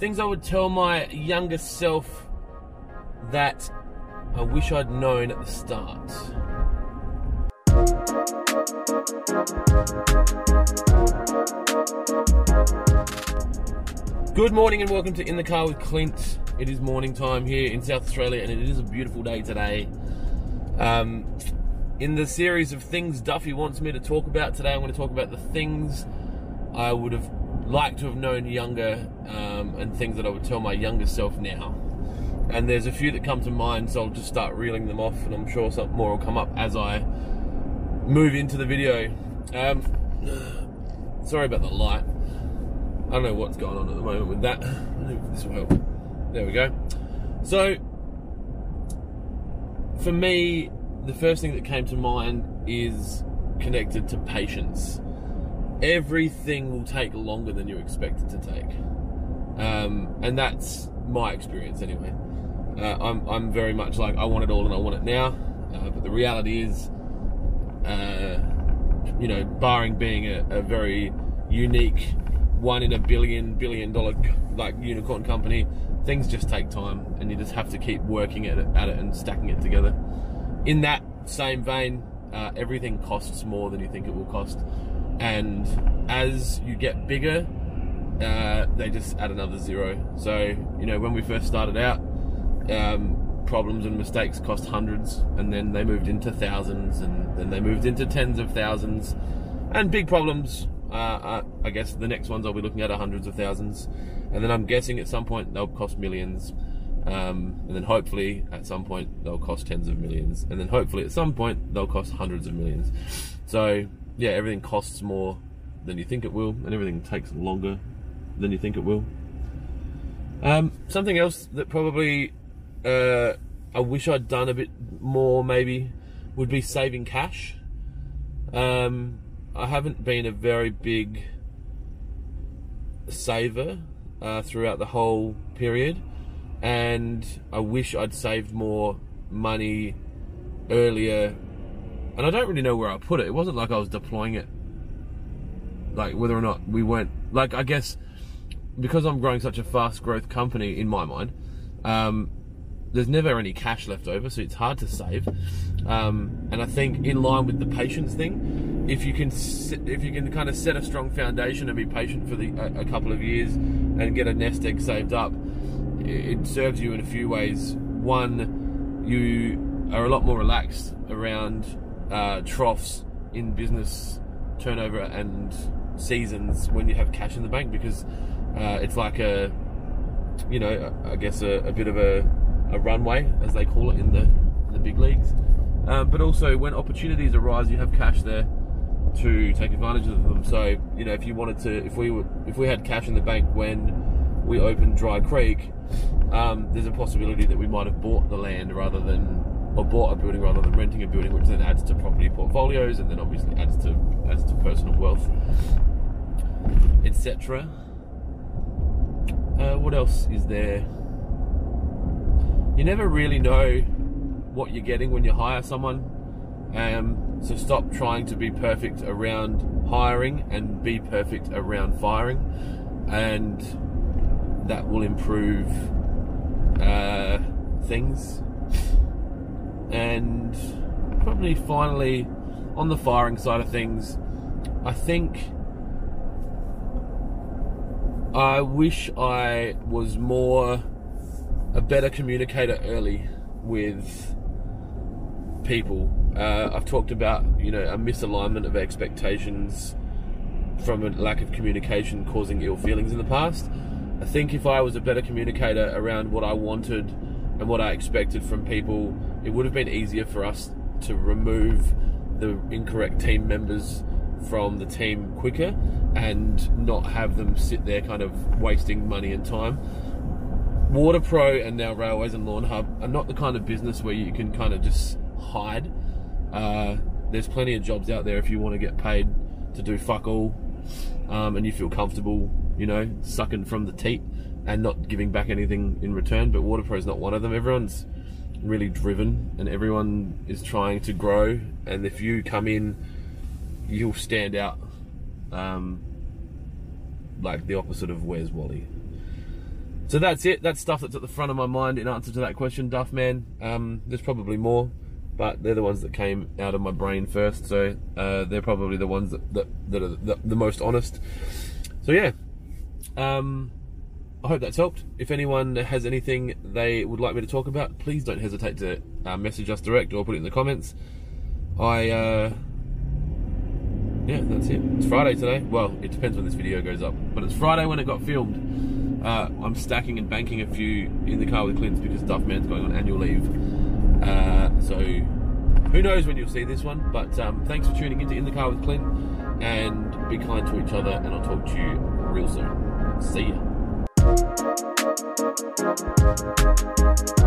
things I would tell my younger self that I wish I'd known at the start. Good morning and welcome to In the Car with Clint. It is morning time here in South Australia and it is a beautiful day today. Um, in the series of things Duffy wants me to talk about today, I'm going to talk about the things I would have liked to have known younger um, and things that I would tell my younger self now. And there's a few that come to mind, so I'll just start reeling them off, and I'm sure some more will come up as I move into the video. Um, sorry about the light. I don't know what's going on at the moment with that. This will help. There we go. So, for me, the first thing that came to mind is connected to patience. Everything will take longer than you expect it to take, um, and that's my experience anyway. Uh, I'm I'm very much like I want it all and I want it now, uh, but the reality is, uh, you know, barring being a, a very unique one in a billion billion dollar like unicorn company things just take time and you just have to keep working at it, at it and stacking it together. In that same vein uh, everything costs more than you think it will cost and as you get bigger uh, they just add another zero. So you know when we first started out um, problems and mistakes cost hundreds and then they moved into thousands and then they moved into tens of thousands. And big problems uh, uh, I guess the next ones I'll be looking at are hundreds of thousands, and then I'm guessing at some point they'll cost millions, um, and then hopefully at some point they'll cost tens of millions, and then hopefully at some point they'll cost hundreds of millions. So yeah, everything costs more than you think it will, and everything takes longer than you think it will. Um, something else that probably uh, I wish I'd done a bit more maybe would be saving cash. Um, I haven't been a very big saver uh, throughout the whole period, and I wish I'd saved more money earlier. And I don't really know where I put it. It wasn't like I was deploying it, like whether or not we weren't. Like I guess because I'm growing such a fast growth company in my mind, um, there's never any cash left over, so it's hard to save. Um, and I think in line with the patience thing, if you can if you can kind of set a strong foundation and be patient for the, a, a couple of years and get a nest egg saved up, it serves you in a few ways. One, you are a lot more relaxed around uh, troughs in business turnover and seasons when you have cash in the bank because uh, it's like a you know I guess a, a bit of a a runway, as they call it in the, in the big leagues. Um, but also, when opportunities arise, you have cash there to take advantage of them. So, you know, if you wanted to, if we were, if we had cash in the bank when we opened Dry Creek, um, there's a possibility that we might have bought the land rather than, or bought a building rather than renting a building, which then adds to property portfolios and then obviously adds to adds to personal wealth, etc. Uh, what else is there? you never really know what you're getting when you hire someone. Um, so stop trying to be perfect around hiring and be perfect around firing, and that will improve uh, things. And probably finally, on the firing side of things, I think I wish I was more a better communicator early with people. Uh, I've talked about you know a misalignment of expectations from a lack of communication causing ill feelings in the past. I think if I was a better communicator around what I wanted and what I expected from people, it would have been easier for us to remove the incorrect team members from the team quicker and not have them sit there kind of wasting money and time. Water Pro and now Railways and Lawn Hub are not the kind of business where you can kind of just hide. Uh, there's plenty of jobs out there if you want to get paid to do fuck all um, and you feel comfortable, you know, sucking from the teat and not giving back anything in return. But Water Pro is not one of them. Everyone's really driven and everyone is trying to grow. And if you come in, you'll stand out um, like the opposite of Where's Wally. So that's it. That's stuff that's at the front of my mind in answer to that question, Duff Man. Um, there's probably more, but they're the ones that came out of my brain first. So uh, they're probably the ones that, that, that are the, the, most honest. So yeah, um, I hope that's helped. If anyone has anything they would like me to talk about, please don't hesitate to uh, message us direct or put it in the comments. I, uh, yeah, that's it. It's Friday today. Well, it depends when this video goes up, but it's Friday when it got filmed. Uh, I'm stacking and banking a few in the car with Clint's because Duffman's going on annual leave. Uh, so who knows when you'll see this one, but um, thanks for tuning into In the Car with Clint and be kind to each other, and I'll talk to you real soon. See ya. Thank you.